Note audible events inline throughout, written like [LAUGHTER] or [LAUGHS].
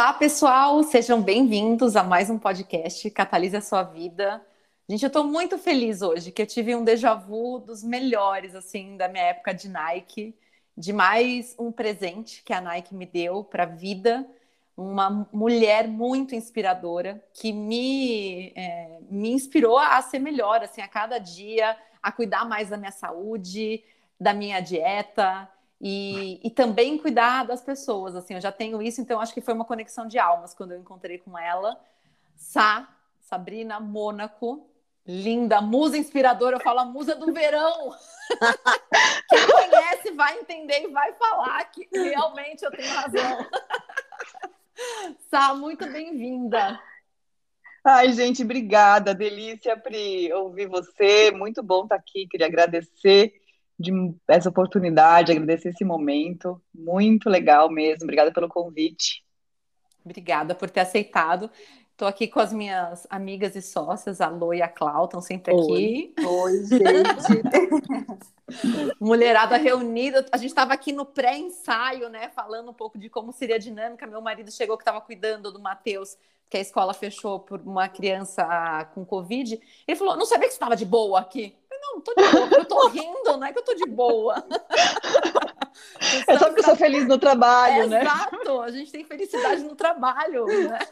Olá, pessoal, sejam bem-vindos a mais um podcast Catalise a Sua Vida. Gente, eu estou muito feliz hoje que eu tive um déjà vu dos melhores, assim, da minha época de Nike, de mais um presente que a Nike me deu para a vida. Uma mulher muito inspiradora que me, é, me inspirou a ser melhor, assim, a cada dia, a cuidar mais da minha saúde, da minha dieta, e, e, também cuidar das pessoas, assim, eu já tenho isso, então acho que foi uma conexão de almas quando eu encontrei com ela. Sá, Sabrina Mônaco, linda, musa inspiradora, eu falo a musa do verão. [LAUGHS] Quem conhece vai entender e vai falar que realmente eu tenho razão. [LAUGHS] Sá, muito bem-vinda. Ai, gente, obrigada. Delícia, Pri, ouvir você. Muito bom estar aqui. Queria agradecer de essa oportunidade, agradecer esse momento. Muito legal mesmo. Obrigada pelo convite. Obrigada por ter aceitado. Estou aqui com as minhas amigas e sócias, a Lô e a Clau, estão sempre aqui. Oi, Oi gente. [LAUGHS] Mulherada reunida. A gente estava aqui no pré-ensaio, né? Falando um pouco de como seria a dinâmica. Meu marido chegou que estava cuidando do Matheus, que a escola fechou por uma criança com Covid. Ele falou: não sabia que você estava de boa aqui não, tô de boa, eu tô rindo, não é que eu tô de boa. [LAUGHS] [LAUGHS] É só porque eu sou feliz no trabalho, é, né? Exato, a gente tem felicidade no trabalho, né? [LAUGHS]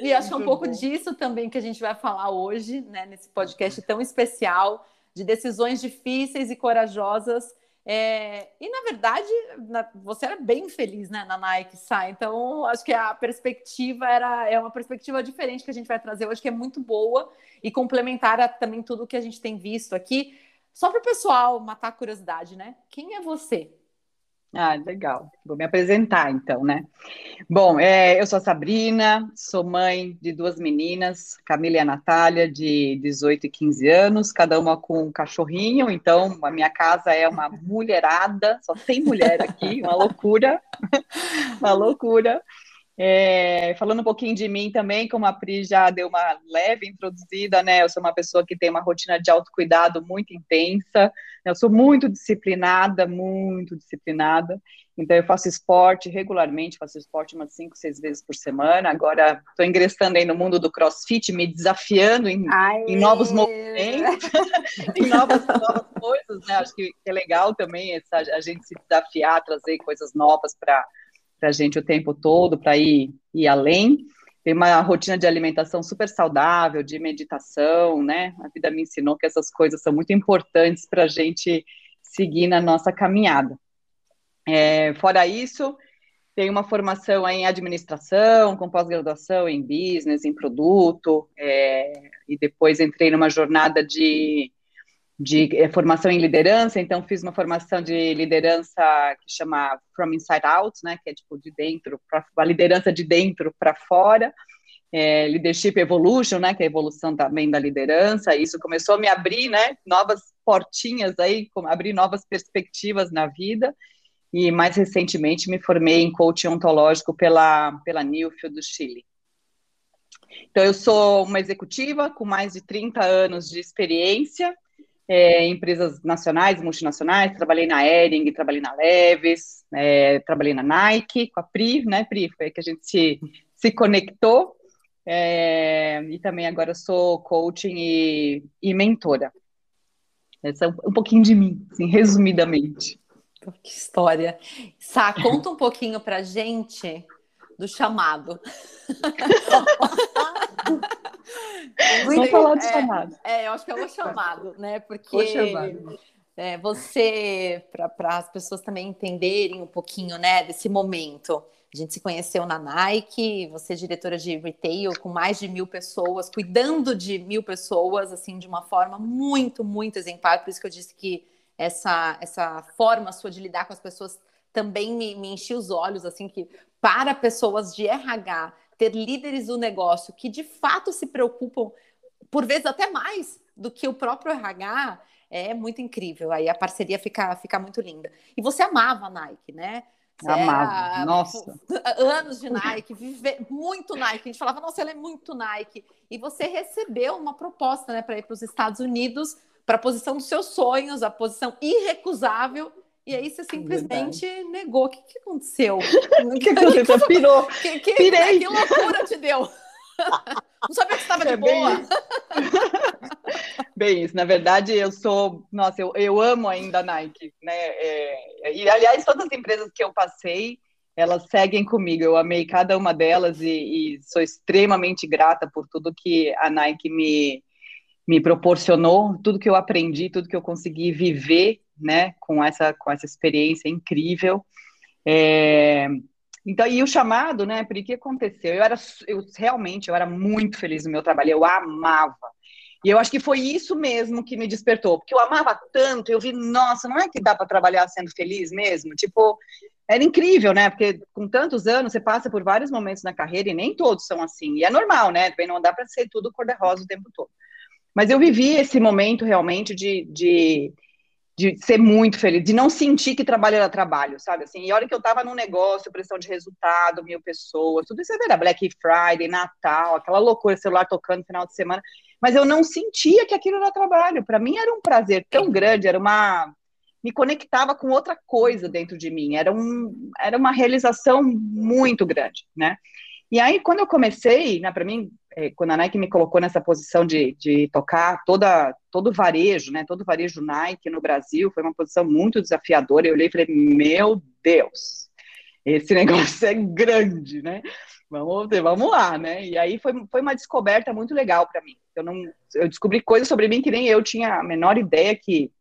E acho que é um pouco bom. disso também que a gente vai falar hoje, né, nesse podcast tão especial, de decisões difíceis e corajosas é, e na verdade, na, você era bem feliz né, na Nike, sai. Então, acho que a perspectiva era é uma perspectiva diferente que a gente vai trazer hoje, que é muito boa e complementar a, também tudo que a gente tem visto aqui. Só para o pessoal matar a curiosidade, né? Quem é você? Ah, legal. Vou me apresentar então, né? Bom, é, eu sou a Sabrina, sou mãe de duas meninas, Camila e a Natália, de 18 e 15 anos, cada uma com um cachorrinho, então a minha casa é uma mulherada, só tem mulher aqui, uma loucura, [LAUGHS] uma loucura. É, falando um pouquinho de mim também, como a Pri já deu uma leve introduzida, né? Eu sou uma pessoa que tem uma rotina de autocuidado muito intensa, eu sou muito disciplinada, muito disciplinada. Então, eu faço esporte regularmente, faço esporte umas cinco, seis vezes por semana. Agora, estou ingressando aí no mundo do crossfit, me desafiando em, em novos movimentos, [LAUGHS] em novas, novas coisas, né? Acho que é legal também essa, a gente se desafiar, trazer coisas novas para para a gente o tempo todo, para ir, ir além. Tem uma rotina de alimentação super saudável, de meditação, né? A vida me ensinou que essas coisas são muito importantes para a gente seguir na nossa caminhada. É, fora isso, tem uma formação em administração, com pós-graduação em business, em produto, é, e depois entrei numa jornada de de é, formação em liderança, então fiz uma formação de liderança que chama From Inside Out, né, que é tipo de dentro para a liderança de dentro para fora, é, Leadership Evolution, né, que é a evolução também da liderança. Isso começou a me abrir, né, novas portinhas aí, abrir novas perspectivas na vida. E mais recentemente me formei em coaching ontológico pela pela Newfield do Chile. Então eu sou uma executiva com mais de 30 anos de experiência é, empresas nacionais, multinacionais, trabalhei na Ering, trabalhei na Leves, é, trabalhei na Nike, com a Pri, né, Pri, foi que a gente se, se conectou, é, e também agora sou coaching e, e mentora. Essa é um, um pouquinho de mim, assim, resumidamente. Que história. Sá, conta um pouquinho pra gente do chamado. [LAUGHS] Vamos falar de é, chamado. É, eu acho que é o chamado, né? Porque o chamado. É, você, para as pessoas também entenderem um pouquinho, né, desse momento. A gente se conheceu na Nike, você é diretora de retail com mais de mil pessoas, cuidando de mil pessoas, assim, de uma forma muito, muito exemplar. Por isso que eu disse que essa, essa forma sua de lidar com as pessoas também me, me enchia os olhos, assim, que para pessoas de RH ter líderes do negócio que de fato se preocupam, por vezes até mais do que o próprio RH, é muito incrível. Aí a parceria fica, fica muito linda. E você amava a Nike, né? Você amava, nossa. [LAUGHS] Anos de Nike, viver muito Nike. A gente falava, nossa, ela é muito Nike. E você recebeu uma proposta, né, para ir para os Estados Unidos, para a posição dos seus sonhos, a posição irrecusável E aí você simplesmente negou. O que, que aconteceu? [LAUGHS] O [LAUGHS] que aconteceu? Pirou. Que, que, Pirei. Que loucura te deu? [LAUGHS] Não sabia que estava de é boa. Bem bem isso. Na verdade, eu sou... Nossa, eu, eu amo ainda a Nike, né? É, e, aliás, todas as empresas que eu passei, elas seguem comigo. Eu amei cada uma delas e, e sou extremamente grata por tudo que a Nike me, me proporcionou, tudo que eu aprendi, tudo que eu consegui viver, né, com essa, com essa experiência incrível. É, então, e o chamado, né, por que aconteceu? Eu era, eu realmente, eu era muito feliz no meu trabalho, eu amava. E eu acho que foi isso mesmo que me despertou, porque eu amava tanto, eu vi, nossa, não é que dá para trabalhar sendo feliz mesmo? Tipo, era incrível, né? Porque com tantos anos você passa por vários momentos na carreira e nem todos são assim. E é normal, né? Também não dá para ser tudo cor-de-rosa o tempo todo. Mas eu vivi esse momento realmente de, de de ser muito feliz, de não sentir que trabalho era trabalho, sabe? Assim, e a hora que eu tava no negócio, pressão de resultado, mil pessoas, tudo isso é verdade, Black Friday, Natal, aquela loucura, celular tocando final de semana, mas eu não sentia que aquilo era trabalho. Para mim era um prazer tão grande, era uma me conectava com outra coisa dentro de mim, era um era uma realização muito grande, né? E aí quando eu comecei, né, para mim é, quando a Nike me colocou nessa posição de, de tocar toda, todo varejo, né, todo varejo Nike no Brasil, foi uma posição muito desafiadora. Eu olhei e falei, meu Deus, esse [LAUGHS] negócio é grande, né? Vamos, vamos lá, né? E aí foi, foi uma descoberta muito legal para mim. Eu não, eu descobri coisas sobre mim que nem eu tinha a menor ideia que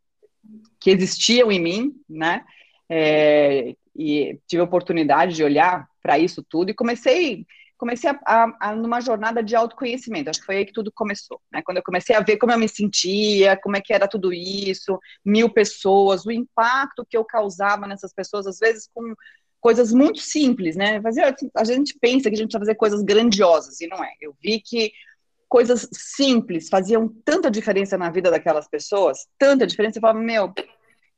que existiam em mim, né? É, e tive a oportunidade de olhar para isso tudo e comecei comecei a, a, a, numa jornada de autoconhecimento. Acho que foi aí que tudo começou. Né? Quando eu comecei a ver como eu me sentia, como é que era tudo isso, mil pessoas, o impacto que eu causava nessas pessoas, às vezes com coisas muito simples, né? Fazia, a gente pensa que a gente precisa fazer coisas grandiosas e não é. Eu vi que coisas simples faziam tanta diferença na vida daquelas pessoas, tanta diferença. Eu falava, meu,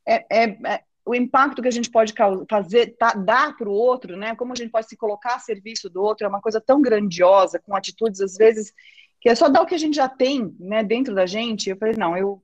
é, é, é o impacto que a gente pode fazer, tá, dar para o outro, né? Como a gente pode se colocar a serviço do outro, é uma coisa tão grandiosa, com atitudes, às vezes, que é só dar o que a gente já tem, né, dentro da gente. Eu falei, não, eu.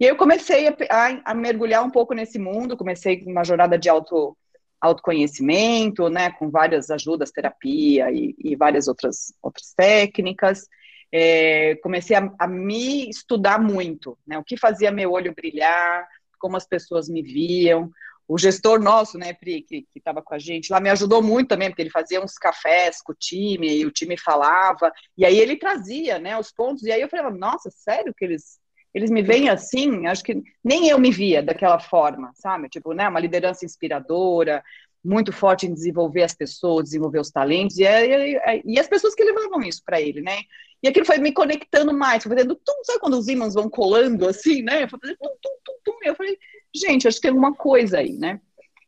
E aí eu comecei a, a, a mergulhar um pouco nesse mundo, comecei uma jornada de auto, autoconhecimento, né, com várias ajudas, terapia e, e várias outras, outras técnicas. É, comecei a, a, me estudar muito, né, o que fazia meu olho brilhar, como as pessoas me viam, o gestor nosso, né, Pri, que estava com a gente lá, me ajudou muito também, porque ele fazia uns cafés com o time, e o time falava, e aí ele trazia, né, os pontos, e aí eu falei, nossa, sério que eles, eles me veem assim? Acho que nem eu me via daquela forma, sabe? Tipo, né, uma liderança inspiradora, muito forte em desenvolver as pessoas, desenvolver os talentos, e, e, as pessoas que levavam isso para ele, né? E aquilo foi me conectando mais, foi fazendo tum, sabe quando os ímãs vão colando assim, né? Eu, tum, tum, tum, tum. eu falei, gente, acho que tem alguma coisa aí, né?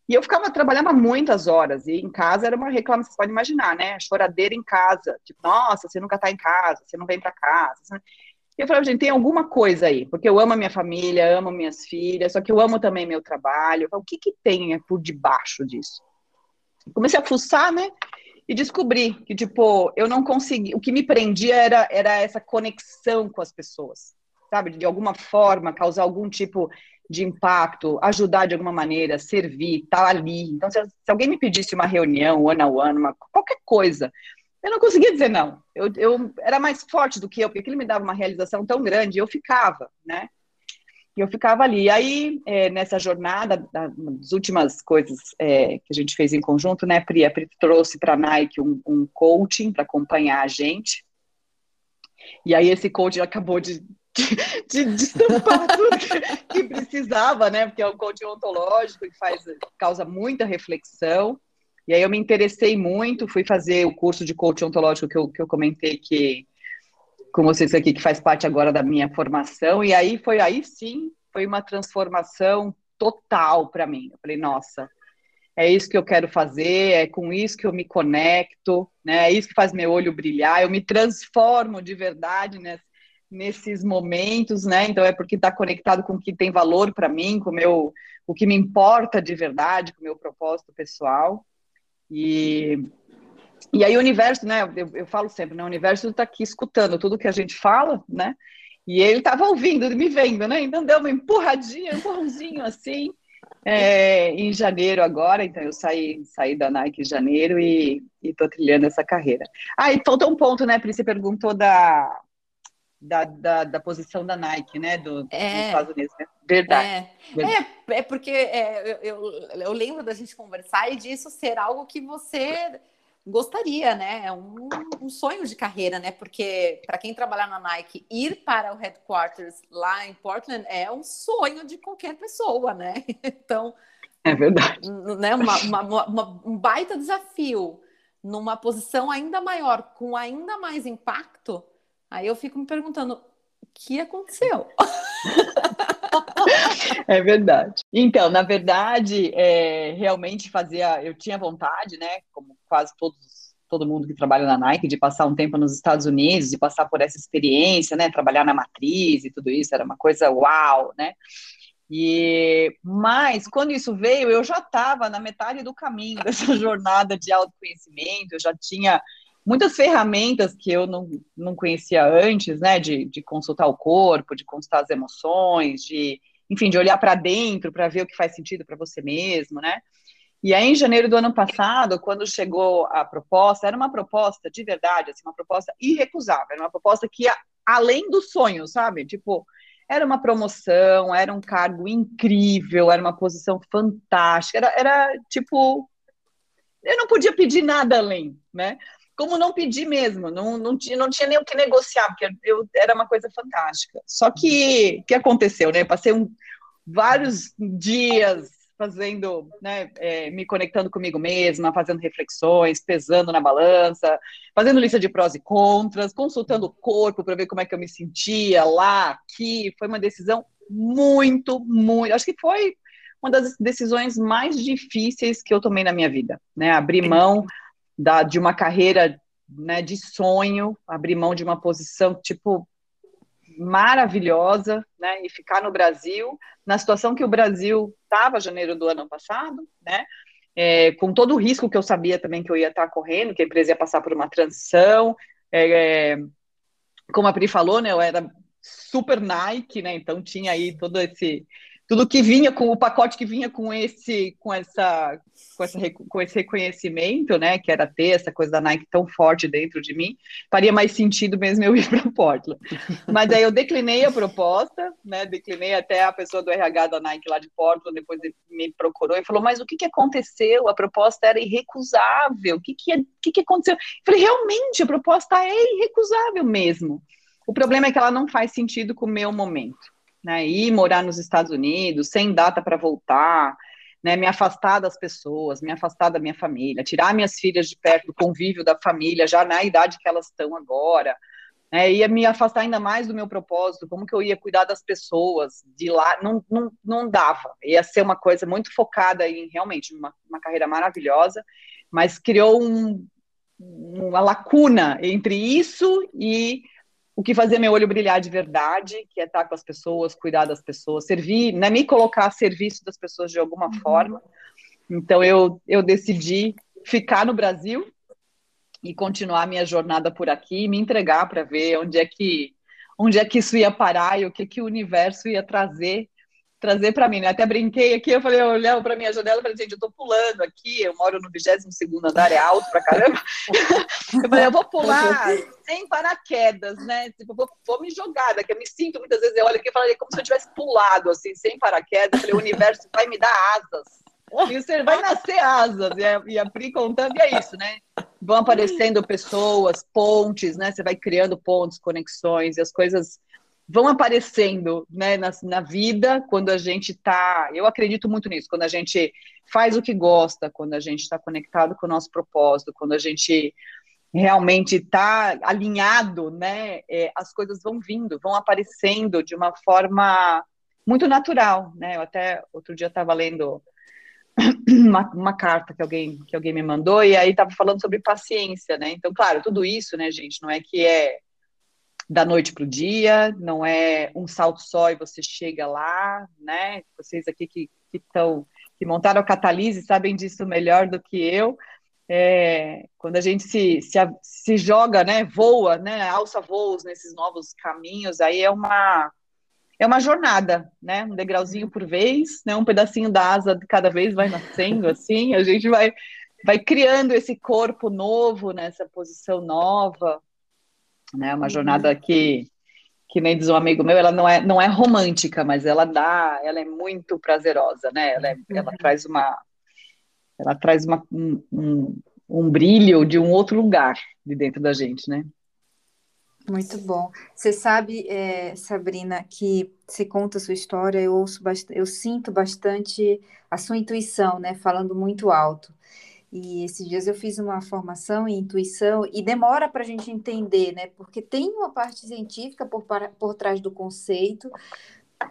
E eu ficava, trabalhava muitas horas, e em casa era uma reclamação, você pode imaginar, né? Choradeira em casa, tipo, nossa, você nunca tá em casa, você não vem para casa. E eu falei, gente, tem alguma coisa aí, porque eu amo a minha família, amo minhas filhas, só que eu amo também meu trabalho. Falei, o que que tem por debaixo disso? Comecei a fuçar, né? e descobri que, tipo, eu não consegui. O que me prendia era, era essa conexão com as pessoas, sabe? De alguma forma, causar algum tipo de impacto, ajudar de alguma maneira, servir, estar tá ali. Então, se, se, alguém me pedisse uma reunião, one on one, uma, qualquer coisa, eu não conseguia dizer não. Eu, eu era mais forte do que eu, porque aquilo me dava uma realização tão grande, eu ficava, né? E eu ficava ali. E aí, é, nessa jornada, das últimas coisas é, que a gente fez em conjunto, né, Pri? A Pri trouxe para a Nike um, um coaching para acompanhar a gente. E aí, esse coaching acabou de, de, de estampar tudo que, que, precisava, né? Porque é um coaching ontológico que faz, causa muita reflexão. E aí, eu me interessei muito, fui fazer o curso de coaching ontológico que eu, que eu comentei que com vocês aqui, que faz parte agora da minha formação, e aí foi aí sim, foi uma transformação total para mim. Eu falei, nossa, é isso que eu quero fazer, é com isso que eu me conecto, né? É isso que faz meu olho brilhar, eu me transformo de verdade nesse, nesses momentos, né? Então é porque está conectado com o que tem valor para mim, com o meu, o que me importa de verdade, com o meu propósito pessoal. E e aí o universo, né? Eu, eu falo sempre, né? O universo está aqui escutando tudo que a gente fala, né? E ele estava ouvindo, me vendo, né? Então deu uma empurradinha, um empurrãozinho assim. é, em janeiro agora, então eu saí, saí da Nike em janeiro e estou trilhando essa carreira. Ah, e falta um ponto, né, Pri? Você perguntou da, da, da, da, posição da Nike, né, do, é, dos Estados Unidos. Né? Verdade. É, verdade. é, é porque é, eu, eu, lembro da gente conversar e disso ser algo que você gostaria, né? É um, um sonho de carreira, né? Porque para quem trabalhar na Nike, ir para o headquarters lá em Portland é um sonho de qualquer pessoa, né? [LAUGHS] Então. É verdade. Né, uma, uma, uma, um baita desafio numa posição ainda maior, com ainda mais impacto, Aí eu fico me perguntando, o que aconteceu? É verdade. Então, na verdade, é, realmente fazia, eu tinha vontade, né, como quase todos, todo mundo que trabalha na Nike, de passar um tempo nos Estados Unidos, de passar por essa experiência, né, trabalhar na matriz e tudo isso, era uma coisa uau, né? E, mas quando isso veio, eu já estava na metade do caminho dessa [LAUGHS] jornada de autoconhecimento, eu já tinha muitas ferramentas que eu não, não conhecia antes, né, de, de consultar o corpo, de consultar as emoções, de, enfim, de olhar para dentro para ver o que faz sentido para você mesmo, né? E aí, em janeiro do ano passado, quando chegou a proposta, era uma proposta de verdade, assim, uma proposta irrecusável, era uma proposta que ia além do sonho, sabe? Tipo, era uma promoção, era um cargo incrível, era uma posição fantástica, era, era tipo, eu não podia pedir nada além, né? Como não pedir mesmo, não, não, tinha, não tinha nem o que negociar, porque eu, era uma coisa fantástica. Só que o que aconteceu, né? Passei um, vários dias fazendo, né, é, me conectando comigo mesma, fazendo reflexões, pesando na balança, fazendo lista de prós e contras, consultando o corpo para ver como é que eu me sentia lá, aqui. Foi uma decisão muito, muito. Acho que foi uma das decisões mais difíceis que eu tomei na minha vida, né? Abrir mão da, de uma carreira né, de sonho, abrir mão de uma posição tipo maravilhosa, né, e ficar no Brasil na situação que o Brasil estava janeiro do ano passado, né, é, com todo o risco que eu sabia também que eu ia estar correndo, que a empresa ia passar por uma transição, é, é, como a Pri falou, né, eu era super Nike, né, então tinha aí todo esse tudo que vinha com o pacote que vinha com esse com essa com, essa, com esse reconhecimento, né, que era ter essa coisa da Nike tão forte dentro de mim, faria mais sentido mesmo eu [LAUGHS] ir para Portland. Mas aí eu declinei a proposta, né, declinei até a pessoa do RH da Nike lá de Portland, depois me procurou e falou, mas o que, que aconteceu? A proposta era irrecusável, o que, que, o que, que aconteceu? Eu falei, realmente, a proposta é irrecusável mesmo. O problema é que ela não faz sentido com o meu momento né, ir morar nos Estados Unidos sem data para voltar, né, me afastar das pessoas, me afastar da minha família, tirar minhas filhas de perto do convívio da família, já na idade que elas estão agora, né, ia me afastar ainda mais do meu propósito, como que eu ia cuidar das pessoas de lá, não, não, não dava, ia ser uma coisa muito focada em realmente uma, uma carreira maravilhosa, mas criou um, uma lacuna entre isso e o que fazia meu olho brilhar de verdade, que é estar com as pessoas, cuidar das pessoas, servir, né, me colocar a serviço das pessoas de alguma uhum. forma. Então eu, eu decidi ficar no Brasil e continuar minha jornada por aqui, me entregar para ver onde é que onde é que isso ia parar e o que que o universo ia trazer trazer para mim, né? Até brinquei aqui, eu falei, eu olhava para minha janela falei, gente, eu tô pulando aqui, eu moro no 22 andar, é alto pra caramba. [LAUGHS] eu falei, eu vou pular sem paraquedas, né? Tipo, vou, vou me jogar, daqui eu me sinto, muitas vezes eu olho aqui e falo, como se eu tivesse pulado, assim, sem paraquedas. Eu falei, o universo vai me dar asas. E você vai nascer asas, e a, e a Pri contando, e é isso, né? Vão aparecendo pessoas, pontes, né? Você vai criando pontos, conexões, e as coisas vão aparecendo né, na, na vida quando a gente está. Eu acredito muito nisso, quando a gente faz o que gosta, quando a gente está conectado com o nosso propósito, quando a gente realmente está alinhado, né, é, as coisas vão vindo, vão aparecendo de uma forma muito natural, né? Eu até outro dia estava lendo [CLEARS THROAT] uma, uma, carta que alguém que alguém me mandou e aí estava falando sobre paciência, né? Então, claro, tudo isso, né, gente, não é que é da noite para o dia, não é um salto só e você chega lá, né? Vocês aqui que estão que, que montaram a Catalise sabem disso melhor do que eu. É, quando a gente se, se, se, joga, né, voa, né, alça voos nesses novos caminhos, aí é uma é uma jornada, né? Um degrauzinho por vez, né? Um pedacinho da asa de cada vez vai nascendo, assim, a gente vai, vai criando esse corpo novo, nessa posição nova, né? Uma jornada uhum. que, que nem diz um amigo meu, ela não é, não é romântica, mas ela dá, ela é muito prazerosa, né? Ela, é, ela uhum. traz uma, ela traz uma, um, um, um brilho de um outro lugar de dentro da gente, né? Muito bom. Você sabe, é, Sabrina, que você conta a sua história, eu ouço bastante, eu sinto bastante a sua intuição, né? Falando muito alto. E esses dias eu fiz uma formação em intuição e demora para a gente entender, né? Porque tem uma parte científica por, por trás do conceito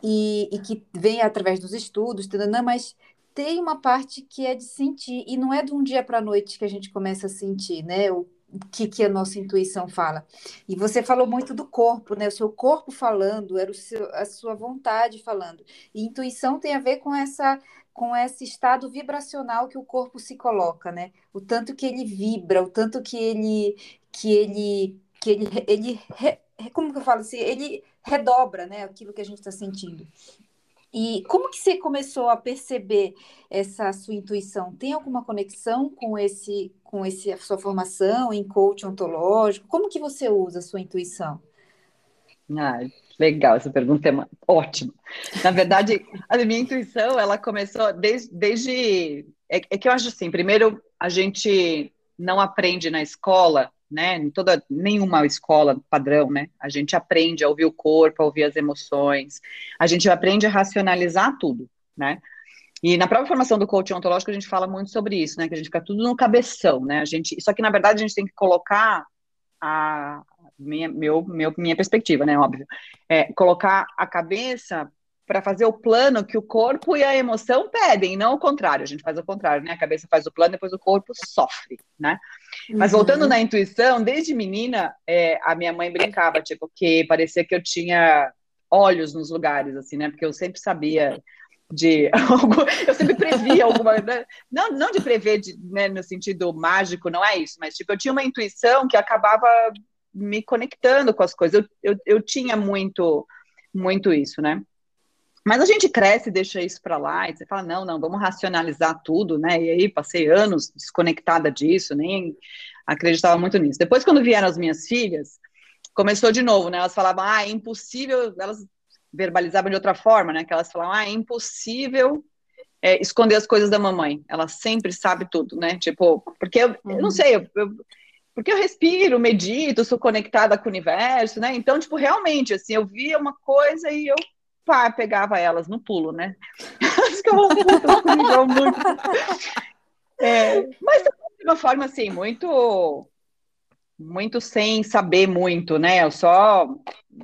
e, e que vem através dos estudos, não, mas tem uma parte que é de sentir e não é de um dia para a noite que a gente começa a sentir, né? O que, que a nossa intuição fala. E você falou muito do corpo, né? O seu corpo falando, era o seu, a sua vontade falando. E intuição tem a ver com essa com esse estado vibracional que o corpo se coloca, né? O tanto que ele vibra, o tanto que ele que ele que ele ele como que eu falo assim, ele redobra, né, aquilo que a gente está sentindo. E como que você começou a perceber essa sua intuição? Tem alguma conexão com esse com esse a sua formação em coach ontológico? Como que você usa a sua intuição? Ah, legal, essa pergunta é ótima. Na verdade, a minha intuição, ela começou desde, desde é, é que eu acho assim, primeiro a gente não aprende na escola né? Em toda nenhuma escola padrão, né? A gente aprende a ouvir o corpo, a ouvir as emoções, a gente aprende a racionalizar tudo, né? E na própria formação do coaching ontológico a gente fala muito sobre isso, né? Que a gente fica tudo no cabeção, né? A gente, só que na verdade a gente tem que colocar a minha, meu, meu, minha perspectiva, né? Óbvio, é, colocar a cabeça para fazer o plano que o corpo e a emoção pedem, não o contrário. A gente faz o contrário, né? A cabeça faz o plano, depois o corpo sofre, né? Mas voltando uhum. na intuição, desde menina, é, a minha mãe brincava, tipo, que parecia que eu tinha olhos nos lugares, assim, né? Porque eu sempre sabia de [LAUGHS] eu sempre previa [LAUGHS] alguma né? não não de prever de, né, no sentido mágico não é isso mas tipo eu tinha uma intuição que acabava me conectando com as coisas eu, eu, eu tinha muito muito isso né mas a gente cresce, deixa isso para lá, e você fala, não, não, vamos racionalizar tudo, né? E aí passei anos desconectada disso, nem acreditava muito nisso. Depois, quando vieram as minhas filhas, começou de novo, né? Elas falavam, ah, é impossível, elas verbalizavam de outra forma, né? Que elas falavam, ah, é impossível é, esconder as coisas da mamãe. Ela sempre sabe tudo, né? Tipo, porque eu, eu não uhum. sei, eu, eu, porque eu respiro, medito, sou conectada com o universo, né? Então, tipo, realmente, assim, eu via uma coisa e eu pá, pegava elas no pulo, né? [LAUGHS] Muito. É, mas de uma forma assim, muito muito sem saber muito, né? Eu só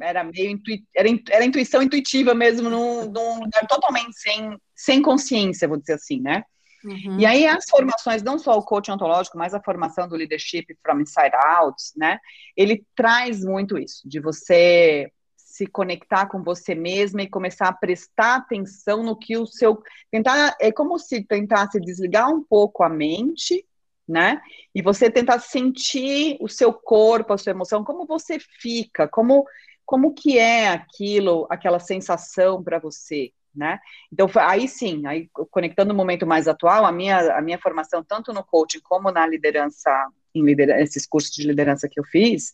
era meio intui... era, era intuição intuitiva mesmo, num, num lugar totalmente sem, sem consciência, vou dizer assim, né? Uhum. E aí as formações, não só o coaching ontológico, mas a formação do leadership from inside out, né? Ele traz muito isso, de você se conectar com você mesma e começar a prestar atenção no que o seu tentar é como se tentasse desligar um pouco a mente, né? E você tentar sentir o seu corpo, a sua emoção, como você fica, como como que é aquilo, aquela sensação para você, né? Então aí sim, aí conectando o momento mais atual, a minha a minha formação tanto no coaching como na liderança em liderança, esses cursos de liderança que eu fiz,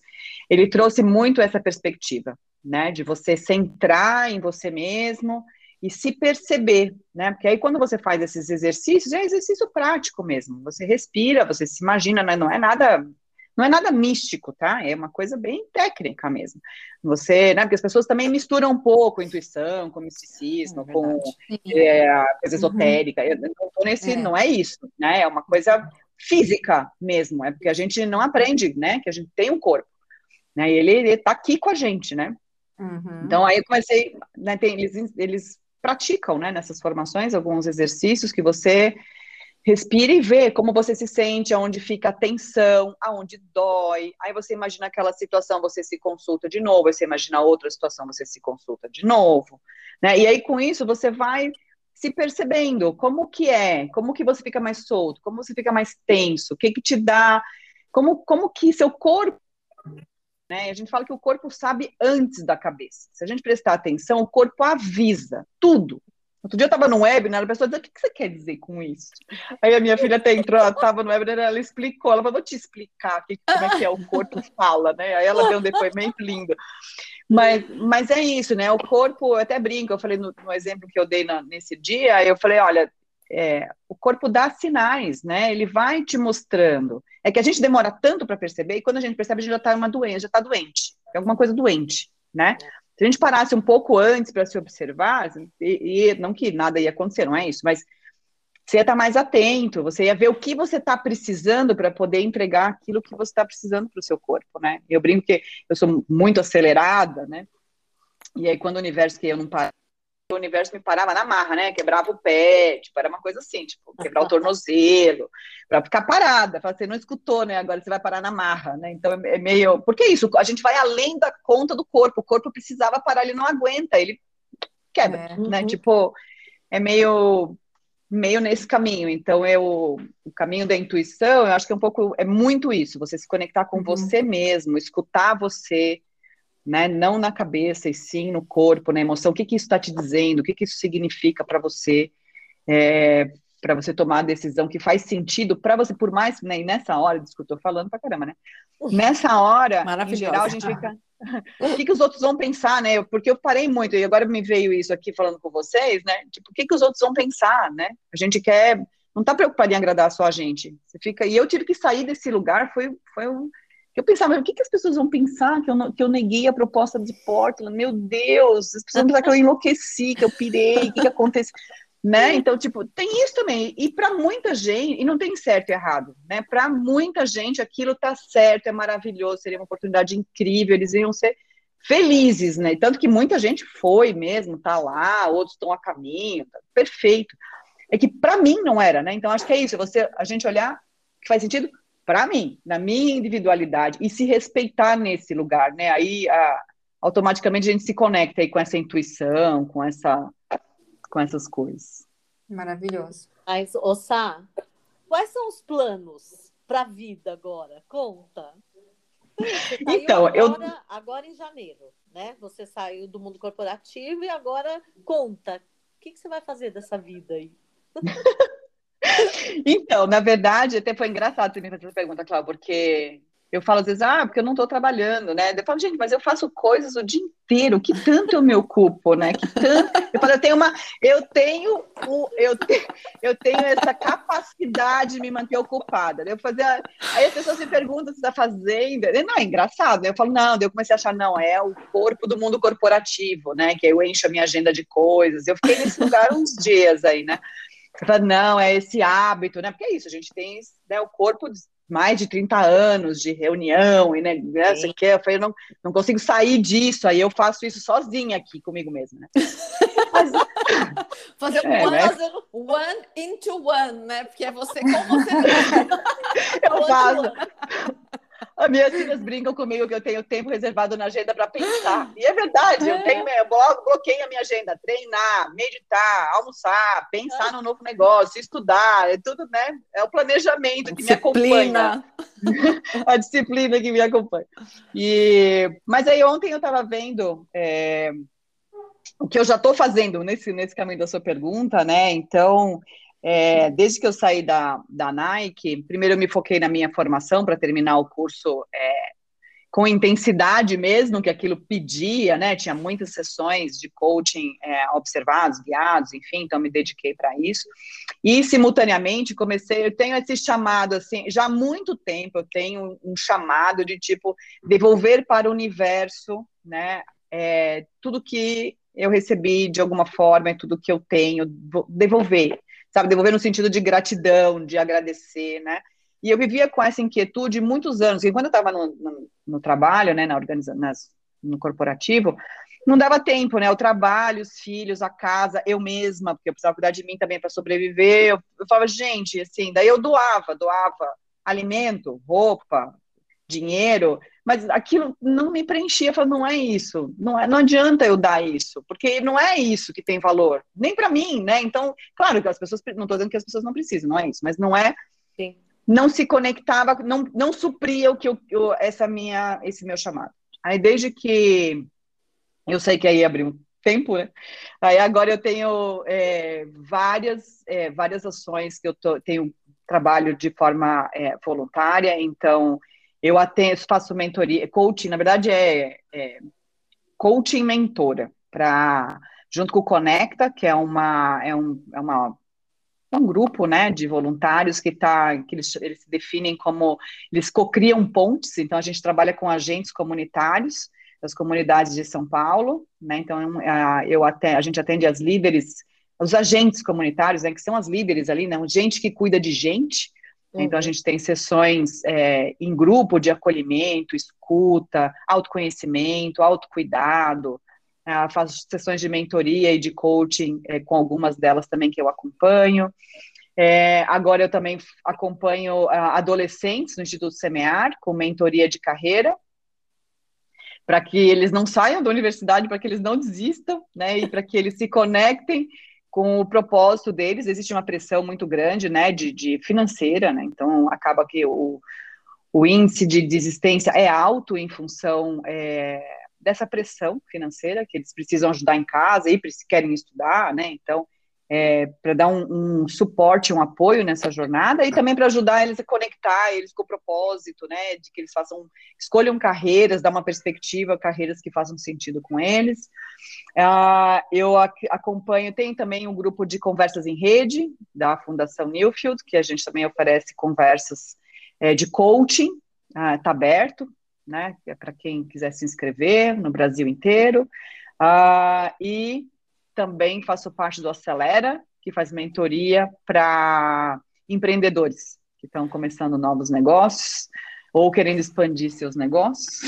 ele trouxe muito essa perspectiva, né? De você centrar em você mesmo e se perceber, né? Porque aí quando você faz esses exercícios, é exercício prático mesmo. Você respira, você se imagina, né? não é nada não é nada místico, tá? É uma coisa bem técnica mesmo. Você, né? Porque as pessoas também misturam um pouco intuição com misticismo, é com é, a coisa uhum. esotérica. Eu não tô nesse, é. não é isso, né? É uma coisa física mesmo, é porque a gente não aprende, né? Que a gente tem um corpo, né? E ele, ele tá aqui com a gente, né? Uhum. Então, aí eu comecei, né, tem, eles, eles praticam, né, nessas formações, alguns exercícios que você respira e vê como você se sente, aonde fica a tensão, aonde dói. Aí você imagina aquela situação, você se consulta de novo, aí você imagina outra situação, você se consulta de novo, né? E aí com isso você vai se percebendo como que é, como que você fica mais solto, como você fica mais tenso, o que que te dá, como como que seu corpo Né? A gente fala que o corpo sabe antes da cabeça. Se a gente prestar atenção, o corpo avisa tudo. Outro dia eu estava no webinar, a pessoa dizia, o que você quer dizer com isso? Aí a minha filha até entrou, estava no webinar, ela explicou, ela falou, vou te explicar que, como é que é o corpo [LAUGHS] fala, né? Aí ela deu um depoimento lindo. Mas, mas é isso, né? O corpo, eu até brinco, eu falei no, no exemplo que eu dei na, nesse dia, eu falei, olha, é, o corpo dá sinais, né? Ele vai te mostrando. É que a gente demora tanto para perceber, e quando a gente percebe, a gente já está uma doença, já está doente, é alguma coisa doente, né? Se a gente parasse um pouco antes para se observar, e, e, não que nada ia acontecer, não é isso, mas você ia estar tá mais atento, você ia ver o que você está precisando para poder entregar aquilo que você está precisando para o seu corpo, né? Eu brinco que eu sou muito acelerada, né? E aí, quando o universo que eu não paro o universo me parava na marra, né? Quebrava o pé, tipo, era uma coisa assim, tipo, quebrar o tornozelo, para ficar parada. Fala, você não escutou, né? Agora você vai parar na marra, né? Então é, é meio. Porque é isso, a gente vai além da conta do corpo. O corpo precisava parar, ele não aguenta, ele quebra, é. né? Uhum. Tipo, é meio meio nesse caminho. Então, eu, o caminho da intuição, eu acho que é um pouco, é muito isso, você se conectar com uhum. você mesmo, escutar você, né? Não na cabeça, e sim no corpo, na emoção. O que, que isso está te dizendo? O que, que isso significa para você? É, para você tomar a decisão que faz sentido para você, por mais, né, nessa hora, estou falando pra caramba, né? Nessa hora, em geral, a gente fica. [LAUGHS] o que, que os outros vão pensar, né? Porque eu parei muito, e agora me veio isso aqui falando com vocês, né? Tipo, o que, que os outros vão pensar, né? A gente quer. Não está preocupado em agradar só a gente. Você fica. E eu tive que sair desse lugar, foi, foi um eu pensava, o que, que as pessoas vão pensar que eu, que eu neguei a proposta de Portland? Meu Deus, as pessoas vão pensar que eu enlouqueci, que eu pirei, o que, que aconteceu? Né? Então, tipo, tem isso também. E para muita gente, e não tem certo e errado, né? Para muita gente aquilo tá certo, é maravilhoso, seria uma oportunidade incrível, eles iam ser felizes, né? Tanto que muita gente foi mesmo, tá lá, outros estão a caminho, tá perfeito. É que para mim não era, né? Então acho que é isso, você a gente olhar que faz sentido para mim, na minha individualidade, e se respeitar nesse lugar, né? Aí a, automaticamente a gente se conecta aí com essa intuição, com essa com essas coisas. Maravilhoso. Mas, Ossá, quais são os planos para a vida agora? Conta. então, agora, eu agora em janeiro, né? Você saiu do mundo corporativo e agora conta. O que, que você vai fazer dessa vida aí? [LAUGHS] Então, na verdade, até foi engraçado você me fazer essa pergunta, Cláudia, porque eu falo às vezes, ah, porque eu não estou trabalhando, né? Eu falo, gente, mas eu faço coisas o dia inteiro, que tanto eu me ocupo, né? Que tanto... Eu falo, eu tenho uma, eu tenho, o, eu, te, eu tenho essa capacidade de me manter ocupada. Eu fazer, aí as pessoas me perguntam se está fazendo, não, é engraçado, né? Eu falo, não, daí eu comecei a achar, não, é o corpo do mundo corporativo, né? Que eu encho a minha agenda de coisas. Eu fiquei nesse lugar uns dias aí, né? Eu falo, não, é esse hábito, né? Porque é isso, a gente tem né, o corpo de mais de 30 anos de reunião, e né, né que, eu falei, não, não consigo sair disso, aí eu faço isso sozinha aqui comigo mesma, né? Mas, [LAUGHS] Fazer é, one, né? one into one, né? Porque é você com você. [LAUGHS] Eu faço. As minhas filhas brincam comigo que eu tenho tempo reservado na agenda para pensar. E é verdade, eu tenho, eu bloqueio a minha agenda, treinar, meditar, almoçar, pensar no novo negócio, estudar, é tudo, né? É o planejamento que me acompanha. [LAUGHS] a disciplina que me acompanha. E, mas aí ontem eu estava vendo é, o que eu já estou fazendo nesse, nesse caminho da sua pergunta, né? Então, é, desde que eu saí da, da Nike, primeiro eu me foquei na minha formação para terminar o curso é, com intensidade mesmo, que aquilo pedia, né? Tinha muitas sessões de coaching é, observados, guiados, enfim, então me dediquei para isso. E, simultaneamente, comecei, eu tenho esse chamado, assim, já há muito tempo eu tenho um chamado de, tipo, devolver para o universo, né? É, tudo que eu recebi de alguma forma, é tudo que eu tenho, devolver sabe, devolver no sentido de gratidão, de agradecer, né? E eu vivia com essa inquietude muitos anos, e quando eu estava no, no, no, trabalho, né, na organização, no corporativo, não dava tempo, né? O trabalho, os filhos, a casa, eu mesma, porque eu precisava cuidar de mim também para sobreviver. Eu, eu falava, gente, assim, daí eu doava, doava alimento, roupa, dinheiro, mas aquilo não me preenchia. Falei, não é isso, não, é, não adianta eu dar isso, porque não é isso que tem valor, nem para mim, né? Então, claro que as pessoas, não estou dizendo que as pessoas não precisam, não é isso, mas não é. Sim. Não se conectava, não, não supria o que eu, eu, essa minha, esse meu chamado. Aí desde que eu sei que aí abriu tempo, né? Aí agora eu tenho é, várias, é, várias ações que eu tô, tenho trabalho de forma é, voluntária, então eu atendo, faço mentoria, coaching, na verdade é, é coaching mentora, para junto com o Conecta, que é uma, é um, é uma é um grupo né, de voluntários que, tá, que eles, eles se definem como, eles cocriam pontes, então a gente trabalha com agentes comunitários das comunidades de São Paulo, né, então a, eu até, a gente atende as líderes, os agentes comunitários, né, que são as líderes ali, né, gente que cuida de gente, uhum. então a gente tem sessões é, em grupo de acolhimento, escuta, autoconhecimento, autocuidado, Uh, faço sessões de mentoria e de coaching é, com algumas delas também que eu acompanho. É, agora eu também acompanho uh, adolescentes no Instituto Semear, com mentoria de carreira, para que eles não saiam da universidade, para que eles não desistam, né, e para que eles se conectem com o propósito deles. Existe uma pressão muito grande, né, de, de financeira, né, então acaba que o, o índice de desistência é alto em função é, dessa pressão financeira, que eles precisam ajudar em casa e querem estudar, né? Então, é, para dar um, um, suporte, um apoio nessa jornada e também para ajudar eles a conectar eles com o propósito, né? De que eles façam, escolham carreiras, dar uma perspectiva, carreiras que façam sentido com eles. Uh, eu acompanho, tem também um grupo de conversas em rede da Fundação Newfield, que a gente também oferece conversas é, de coaching, está uh, aberto, né? É para quem quiser se inscrever no Brasil inteiro. Uh, e também faço parte do Acelera, que faz mentoria para empreendedores que estão começando novos negócios ou querendo expandir seus negócios.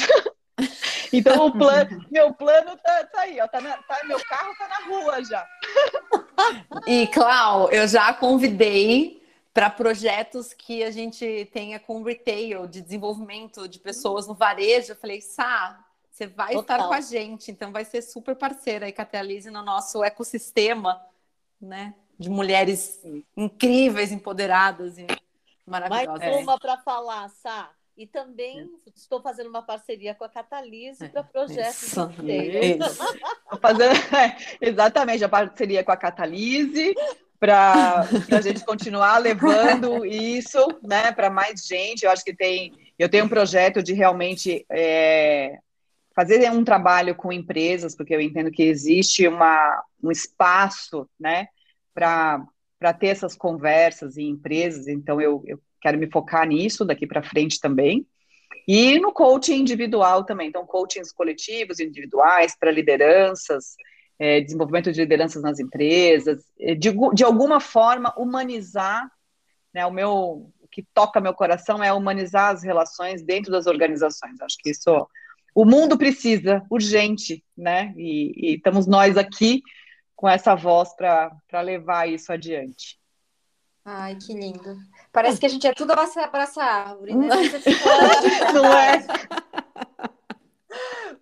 [LAUGHS] então, o plano, meu plano tá, tá aí, ó, tá, na, tá, meu carro tá na rua já. e, Clau, eu já convidei para projetos que a gente tenha com retail, de desenvolvimento de pessoas no varejo. Eu falei, Sá, você vai Total. estar com a gente, então vai ser super parceira aí Tealize no nosso ecossistema, né? De mulheres incríveis, empoderadas e maravilhosas. Mais uma para falar, Sá. E também é. estou fazendo uma parceria com a Catalise para projetos isso, isso. fazendo, é, [LAUGHS] exatamente, a parceria com a Catalise para a gente continuar levando isso né, para mais gente. Eu acho que tem. Eu tenho um projeto de realmente é, fazer um trabalho com empresas, porque eu entendo que existe uma, um espaço né, para ter essas conversas em empresas, então eu, eu quero me focar nisso daqui para frente também. E no coaching individual também, então coachings coletivos, individuais, para lideranças, é, desenvolvimento de lideranças nas empresas, é, de, de alguma forma humanizar, né, o meu, o que toca meu coração é humanizar as relações dentro das organizações. Acho que isso, o mundo precisa, urgente, né, e, e estamos nós aqui com essa voz para levar isso adiante. Ai, que lindo. Parece que a gente é tudo abraça, abraça árvore, né? Não é?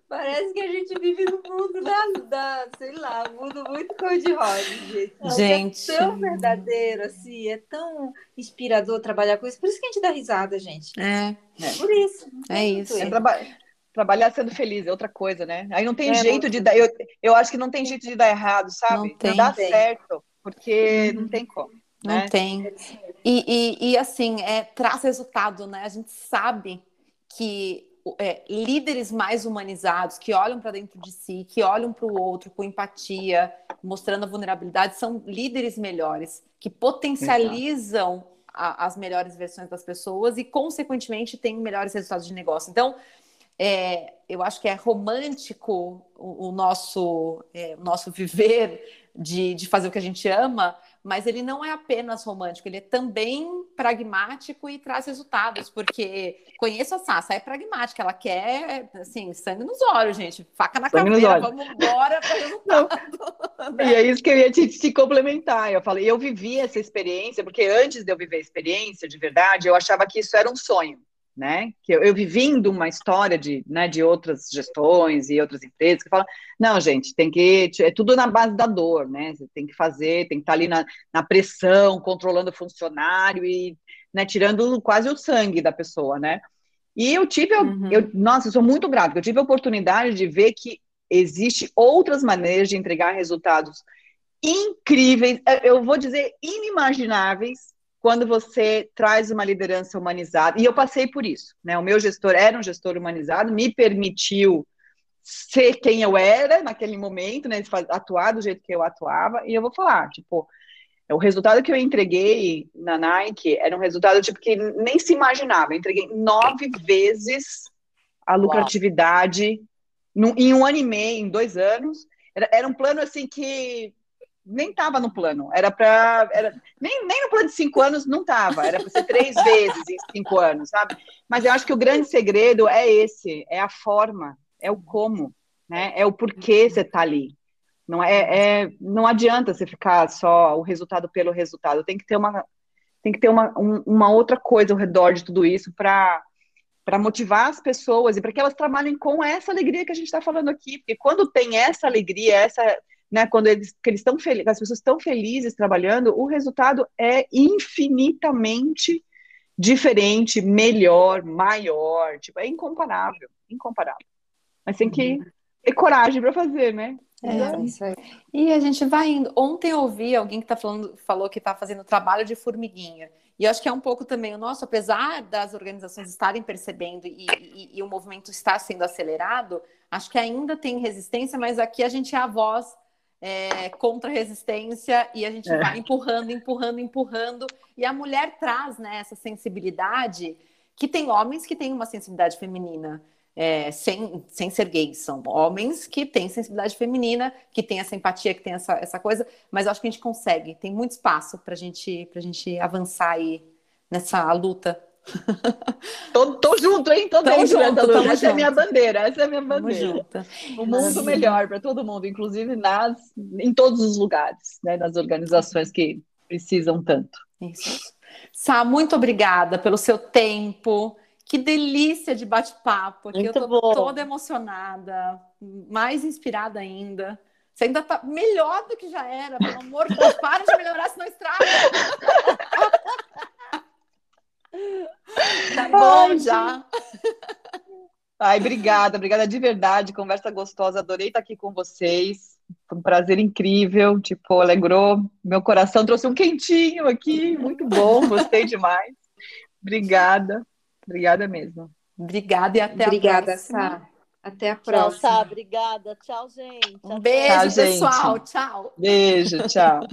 Parece que a gente vive no mundo da, da sei lá, um mundo muito cor-de-rosa, gente. Gente. É tão verdadeiro, assim, é tão inspirador trabalhar com isso. Por isso que a gente dá risada, gente. É. é. Por isso. É isso. É traba trabalhar sendo feliz é outra coisa, né? Aí não tem é, jeito de dar. Eu, eu acho que não tem jeito de dar errado, sabe? Não, tem. não dá certo, porque não tem como. Não né? tem. E, e, e assim, é, traz resultado, né? A gente sabe que é, líderes mais humanizados, que olham para dentro de si, que olham para o outro com empatia, mostrando a vulnerabilidade, são líderes melhores, que potencializam a, as melhores versões das pessoas e, consequentemente, têm melhores resultados de negócio. Então, é, eu acho que é romântico o, o nosso, é, o nosso viver de, de fazer o que a gente ama, mas ele não é apenas romântico, ele é também pragmático e traz resultados, porque conheço a Sassa, é pragmática, ela quer, assim, sangue nos olhos, gente, faca na sangue caveira, vamos embora para [LAUGHS] resultado. Né? E é isso que eu ia te, te, complementar, eu falei, eu vivi essa experiência, porque antes de eu viver a experiência, de verdade, eu achava que isso era um sonho, né? Que eu, eu vivindo uma história de, né, de outras gestões e outras empresas que falam, não, gente, tem que é tudo na base da dor, né? Você tem que fazer, tem que estar ali na, na pressão, controlando o funcionário e né, tirando quase o sangue da pessoa, né? E eu tive, uhum. eu, nossa, eu sou muito grata, eu tive a oportunidade de ver que existe outras maneiras de entregar resultados incríveis, é, eu vou dizer inimagináveis, quando você traz uma liderança humanizada. E eu passei por isso, né? O meu gestor era um gestor humanizado, me permitiu ser quem eu era naquele momento, né? Atuar do jeito que eu atuava. E eu vou falar, tipo, o resultado que eu entreguei na Nike era um resultado tipo que nem se imaginava. Eu entreguei nove vezes a lucratividade num, em um ano e meio, em dois anos. Era, era um plano assim que nem estava no plano. Era para. Nem, nem no plano de cinco anos não estava. Era para ser três [LAUGHS] vezes em cinco anos, sabe? Mas eu acho que o grande segredo é esse: é a forma, é o como, né? É o porquê você está ali. Não, é, é, não adianta você ficar só o resultado pelo resultado. Tem que ter uma, tem que ter uma, um, uma outra coisa ao redor de tudo isso para para motivar as pessoas e para que elas trabalhem com essa alegria que a gente está falando aqui, porque quando tem essa alegria, essa, né, quando eles, que eles estão felizes, as pessoas estão felizes trabalhando, o resultado é infinitamente diferente, melhor, maior, tipo, é incomparável, incomparável. Mas tem que uhum. ter coragem para fazer, né? É, isso aí. E a gente vai indo. Ontem eu ouvi alguém que tá falando, falou que está fazendo trabalho de formiguinha. E eu acho que é um pouco também o nosso, apesar das organizações estarem percebendo e, e, e o movimento está sendo acelerado, acho que ainda tem resistência, mas aqui a gente é a voz é, contra a resistência e a gente é. vai empurrando, empurrando, empurrando. E a mulher traz né, essa sensibilidade que tem homens que têm uma sensibilidade feminina é, sem, sem ser gays, são homens que têm sensibilidade feminina, que têm essa empatia, que tem essa, essa coisa, mas eu acho que a gente consegue, tem muito espaço para gente, a gente avançar aí nessa luta. Tô, tô junto, hein? Tô dentro junto, luta. Essa junto. é a minha bandeira, essa é a minha bandeira. Um mundo Sim. melhor para todo mundo, inclusive nas, em todos os lugares, né? Nas organizações que precisam tanto. Isso. Sá, muito obrigada pelo seu tempo, que delícia de bate-papo aqui. Muito eu tô bom. toda emocionada, mais inspirada ainda. Você ainda tá melhor do que já era, pelo amor de Deus, para de melhorar, senão estraga. [LAUGHS] tá bom Ai, já. Ai, obrigada, obrigada de verdade. Conversa gostosa, adorei estar aqui com vocês. Foi um prazer incrível, tipo, alegrou meu coração, trouxe um quentinho aqui, muito bom, gostei demais. Obrigada. Obrigada mesmo. Obrigada e até Obrigada, a próxima. Sá. Até a próxima. Tchau, Sá. Obrigada. Tchau, gente. Um beijo, tchau, pessoal. Gente. Tchau. Beijo, tchau.